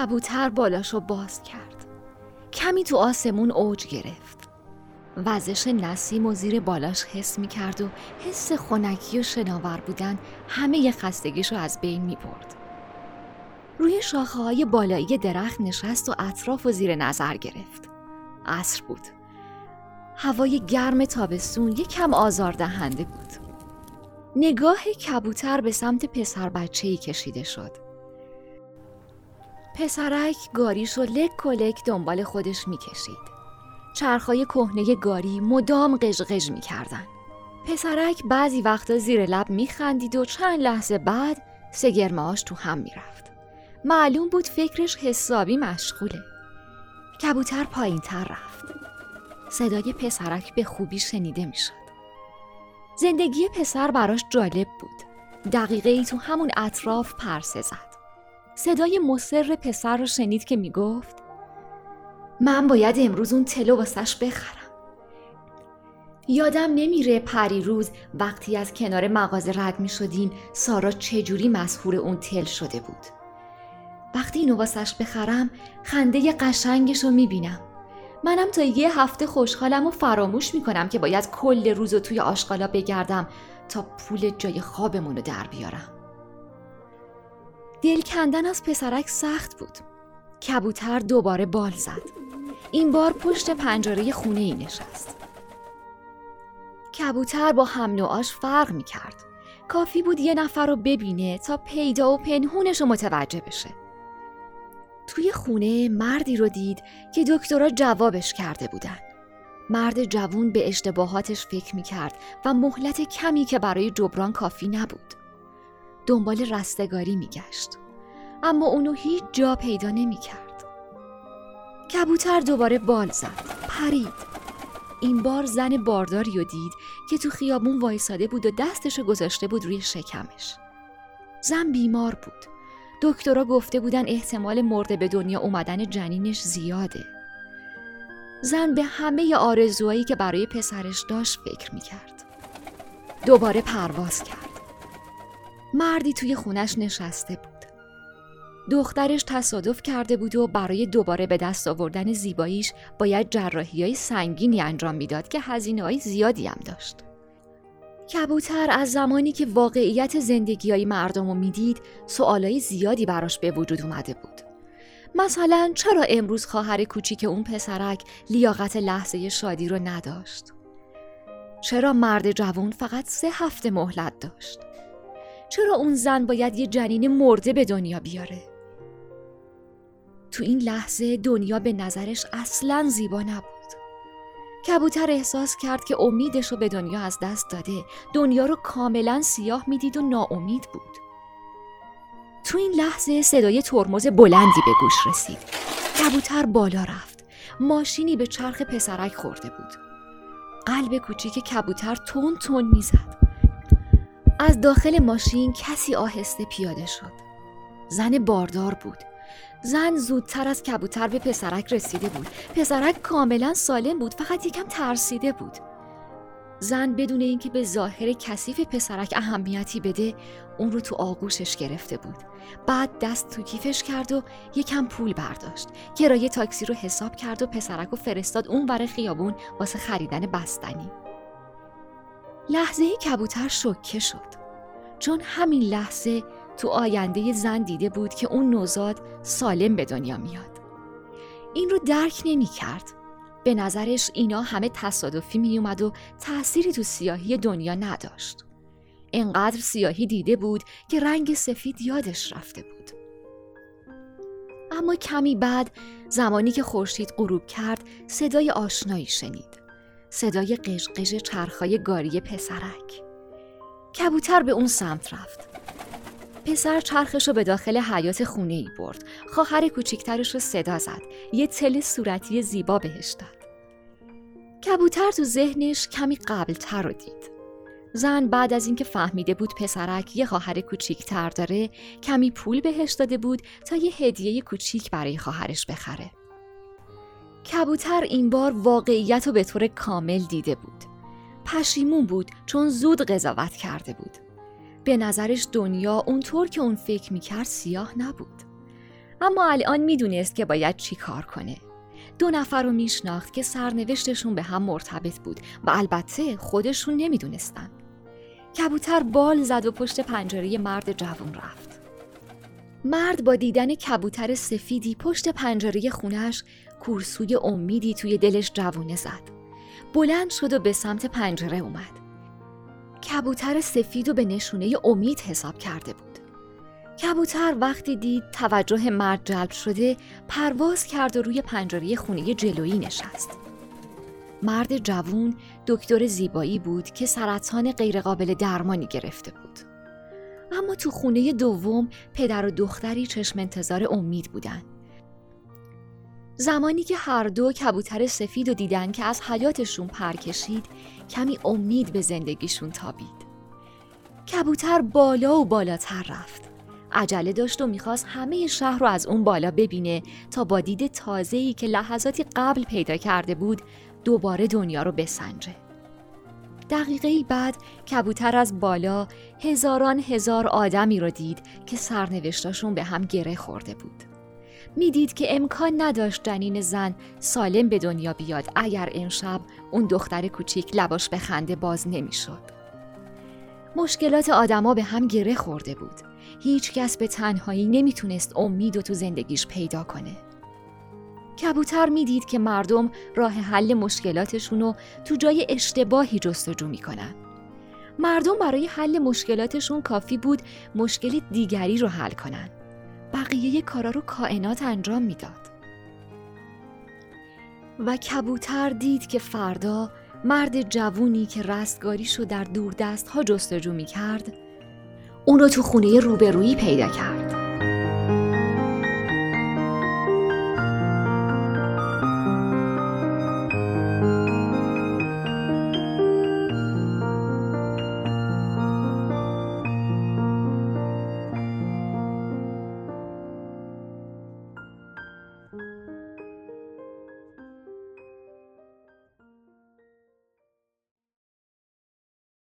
کبوتر بالاشو باز کرد کمی تو آسمون اوج گرفت وزش نسیم و زیر بالاش حس می کرد و حس خونکی و شناور بودن همه خستگیشو از بین می برد. روی شاخه های بالایی درخت نشست و اطراف و زیر نظر گرفت. عصر بود. هوای گرم تابستون یکم آزاردهنده بود. نگاه کبوتر به سمت پسر ای کشیده شد. پسرک گاریش و لک و لک دنبال خودش می‌کشید. چرخای کهنه گاری مدام قژقژ می‌کردن. پسرک بعضی وقتا زیر لب میخندید و چند لحظه بعد سگرماش تو هم می‌رفت. معلوم بود فکرش حسابی مشغوله. کبوتر پایین تر رفت. صدای پسرک به خوبی شنیده می‌شد. زندگی پسر براش جالب بود. دقیقه ای تو همون اطراف پرسه زد. صدای مصر پسر رو شنید که می‌گفت من باید امروز اون تلو واسش بخرم. یادم نمیره پری روز وقتی از کنار مغازه رد می شدیم سارا چجوری مسهور اون تل شده بود. وقتی اینو واسش بخرم خنده قشنگش رو می‌بینم. منم تا یه هفته خوشحالم و فراموش می‌کنم که باید کل روز رو توی آشغالا بگردم تا پول جای خوابمون رو در بیارم. دل کندن از پسرک سخت بود. کبوتر دوباره بال زد. این بار پشت پنجره خونه ای نشست. کبوتر با هم نوعاش فرق می کرد. کافی بود یه نفر رو ببینه تا پیدا و پنهونش رو متوجه بشه. توی خونه مردی رو دید که دکترها جوابش کرده بودن. مرد جوون به اشتباهاتش فکر می کرد و مهلت کمی که برای جبران کافی نبود. دنبال رستگاری می گشت. اما اونو هیچ جا پیدا نمی کرد. کبوتر دوباره بال زد. پرید. این بار زن بارداری رو دید که تو خیابون وایساده بود و دستشو گذاشته بود روی شکمش. زن بیمار بود. دکترها گفته بودن احتمال مرده به دنیا اومدن جنینش زیاده. زن به همه آرزوهایی که برای پسرش داشت فکر می‌کرد. دوباره پرواز کرد. مردی توی خونش نشسته بود. دخترش تصادف کرده بود و برای دوباره به دست آوردن زیباییش باید جراحی های سنگینی انجام می‌داد که هزینه های زیادی هم داشت. کبوتر از زمانی که واقعیت زندگی های مردم رو می‌دید سوالای زیادی براش به وجود اومده بود. مثلا چرا امروز خواهر کوچیک اون پسرک لیاقت لحظه شادی رو نداشت؟ چرا مرد جوان فقط سه هفته مهلت داشت؟ چرا اون زن باید یه جنین مرده به دنیا بیاره؟ تو این لحظه دنیا به نظرش اصلا زیبا نبود. کبوتر احساس کرد که امیدش رو به دنیا از دست داده. دنیا رو کاملا سیاه می‌دید و ناامید بود. تو این لحظه صدای ترمز بلندی به گوش رسید. کبوتر بالا رفت. ماشینی به چرخ پسرک خورده بود. قلب کوچیک کبوتر تون تون می‌زد. از داخل ماشین کسی آهسته پیاده شد. زن باردار بود. زن زودتر از کبوتر به پسرک رسیده بود. پسرک کاملا سالم بود فقط یکم ترسیده بود. زن بدون اینکه به ظاهر کثیف پسرک اهمیتی بده اون رو تو آغوشش گرفته بود. بعد دست تو کیفش کرد و یکم پول برداشت. کرایه تاکسی رو حساب کرد و پسرک رو فرستاد اون بر خیابون واسه خریدن بستنی. لحظه کبوتر شکه شد چون همین لحظه تو آینده زن دیده بود که اون نوزاد سالم به دنیا میاد. این رو درک نمی کرد. به نظرش اینا همه تصادفی می اومد و تأثیری تو سیاهی دنیا نداشت. انقدر سیاهی دیده بود که رنگ سفید یادش رفته بود. اما کمی بعد زمانی که خورشید غروب کرد صدای آشنایی شنید. صدای قشقش چرخای گاری پسرک. کبوتر به اون سمت رفت. پسر چرخش رو به داخل حیات خونه ای برد. خواهر کوچیکترش رو صدا زد. یه تل صورتی زیبا بهش داد. کبوتر تو ذهنش کمی قبلتر رو دید. زن بعد از اینکه فهمیده بود پسرک یه خواهر کوچیکتر داره کمی پول بهش داده بود تا یه هدیه کوچیک برای خواهرش بخره. کبوتر این بار واقعیت رو به طور کامل دیده بود. پشیمون بود چون زود قضاوت کرده بود. به نظرش دنیا اونطور که اون فکر می‌کرد سیاه نبود. اما الان می‌دونست که باید چی کار کنه دو نفر رو میشناخت که سرنوشتشون به هم مرتبط بود و البته خودشون نمی‌دونستن کبوتر بال زد و پشت پنجره مرد جوان رفت مرد با دیدن کبوتر سفیدی پشت پنجره خونش کورسوی امیدی توی دلش جوونه زد. بلند شد و به سمت پنجره اومد. کبوتر سفید و به نشونه امید حساب کرده بود. کبوتر وقتی دید توجه مرد جلب شده پرواز کرد و روی پنجره خونه جلویی نشست. مرد جوون دکتر زیبایی بود که سرطان غیرقابل درمانی گرفته بود. اما تو خونه دوم پدر و دختری چشم انتظار امید بودن. زمانی که هر دو کبوتر سفید و دیدن که از حیاتشون پر کشید کمی امید به زندگیشون تابید. کبوتر بالا و بالاتر رفت. عجله داشت و می‌خواست همه شهر رو از اون بالا ببینه تا با دید تازه‌ای که لحظاتی قبل پیدا کرده بود دوباره دنیا رو بسنجه. دقیقه بعد کبوتر از بالا هزاران هزار آدمی رو دید که سرنوشتاشون به هم گره خورده بود. می‌دید که امکان نداشت جنین زن سالم به دنیا بیاد اگر امشب اون دختر کوچیک لباش به خنده باز نمی‌شد. مشکلات آدما به هم گره خورده بود. هیچ کس به تنهایی نمی‌تونست امید و تو زندگیش پیدا کنه. کبوتر می‌دید که مردم راه حل مشکلاتشون رو تو جای اشتباهی جستجو می‌کنن. مردم برای حل مشکلاتشون کافی بود مشکل دیگری رو حل کنن. بقیه کارا رو کائنات انجام می‌داد. و کبوتر دید که فردا مرد جوونی که رستگاریشو در دور دست ها جستجو می کرد اون رو تو خونه روبرویی پیدا کرد